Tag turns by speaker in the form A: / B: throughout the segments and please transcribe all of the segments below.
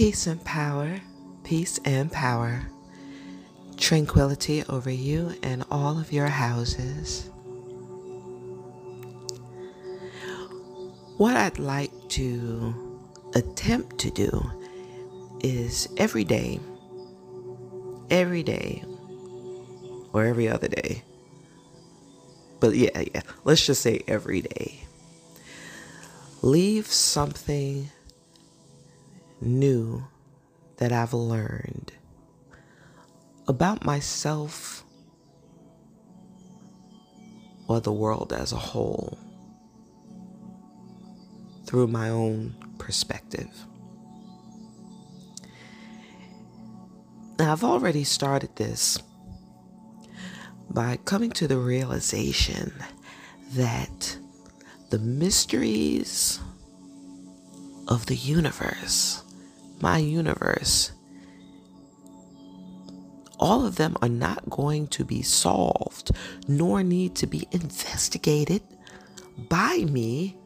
A: Peace and power, peace and power, tranquility over you and all of your houses. What I'd like to attempt to do is every day, every day, or every other day. But yeah, yeah, let's just say every day. Leave something new that I've learned about myself or the world as a whole through my own perspective. Now, I've already started this by coming to the realization that the mysteries of the universe my universe, all of them are not going to be solved nor need to be investigated by me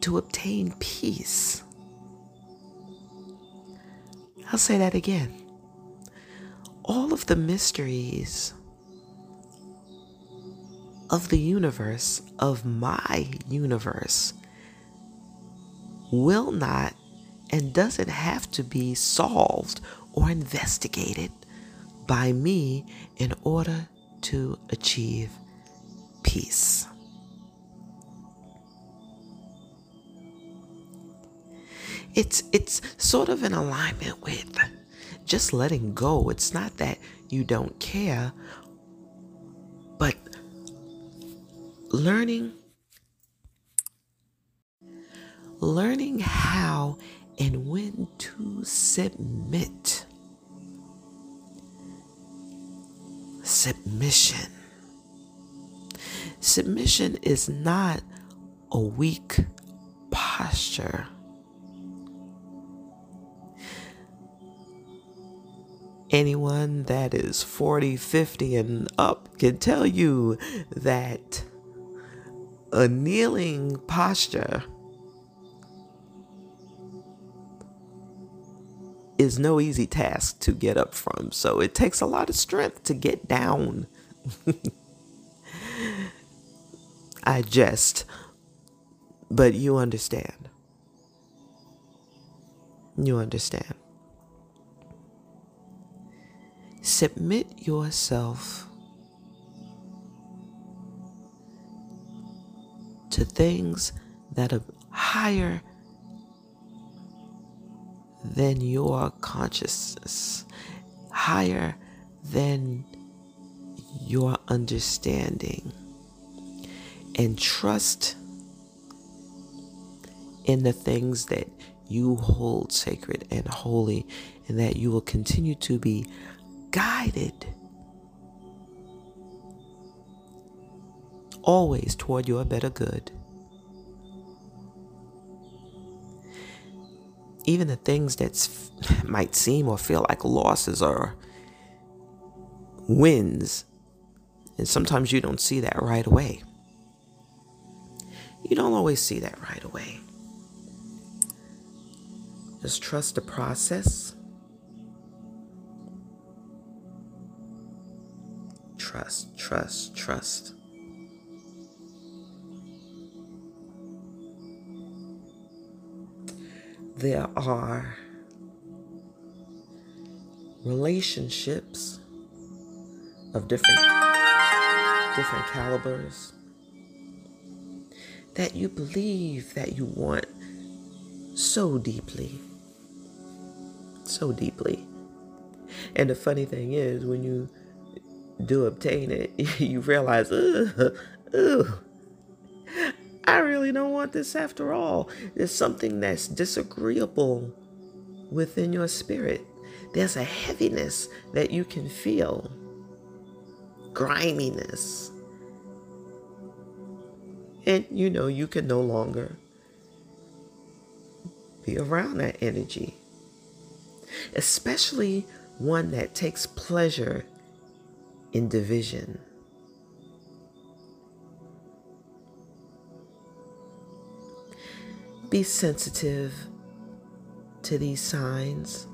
A: to obtain peace. I'll say that again. All of the mysteries of the universe, of my universe, will not and doesn't have to be solved or investigated by me in order to achieve peace. It's it's sort of in alignment with just letting go. It's not that you don't care, but learning learning how and when to submit. Submission. Submission is not a weak posture. Anyone that is 40, 50, and up can tell you that a kneeling posture is no easy task to get up from. So it takes a lot of strength to get down. I jest, but you understand. You understand. Submit yourself to things that are higher than your consciousness, higher than your understanding, and trust in the things that you hold sacred and holy, and that you will continue to be guided always toward your better good. Even the things that might seem or feel like losses or wins. And sometimes you don't see that right away. You don't always see that right away. Just trust the process. Trust, trust, trust. There are relationships of different different calibers that you believe that you want so deeply so deeply. And the funny thing is when you do obtain it you realize ugh, ugh, I really don't want this after all. There's something that's disagreeable within your spirit. There's a heaviness that you can feel, griminess. And you know, you can no longer be around that energy, especially one that takes pleasure in division. Be sensitive to these signs.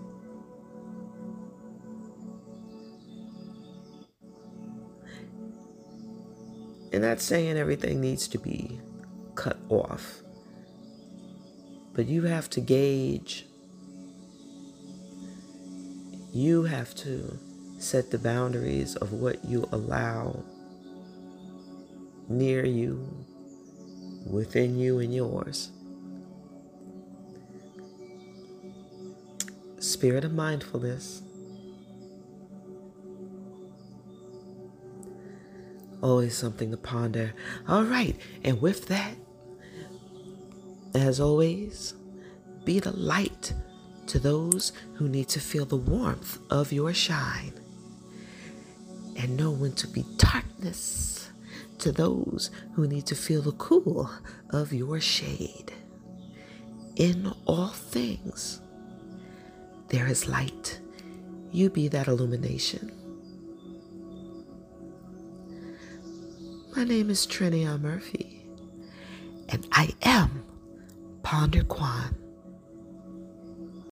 A: And not saying everything needs to be cut off, but you have to gauge, you have to set the boundaries of what you allow near you, within you, and yours. Spirit of mindfulness. Always something to ponder. All right, and with that, as always, be the light to those who need to feel the warmth of your shine, and know when to be darkness to those who need to feel the cool of your shade. In all things, there is light. You be that illumination. My name is Trinia Murphy, and I am Ponder Qwan.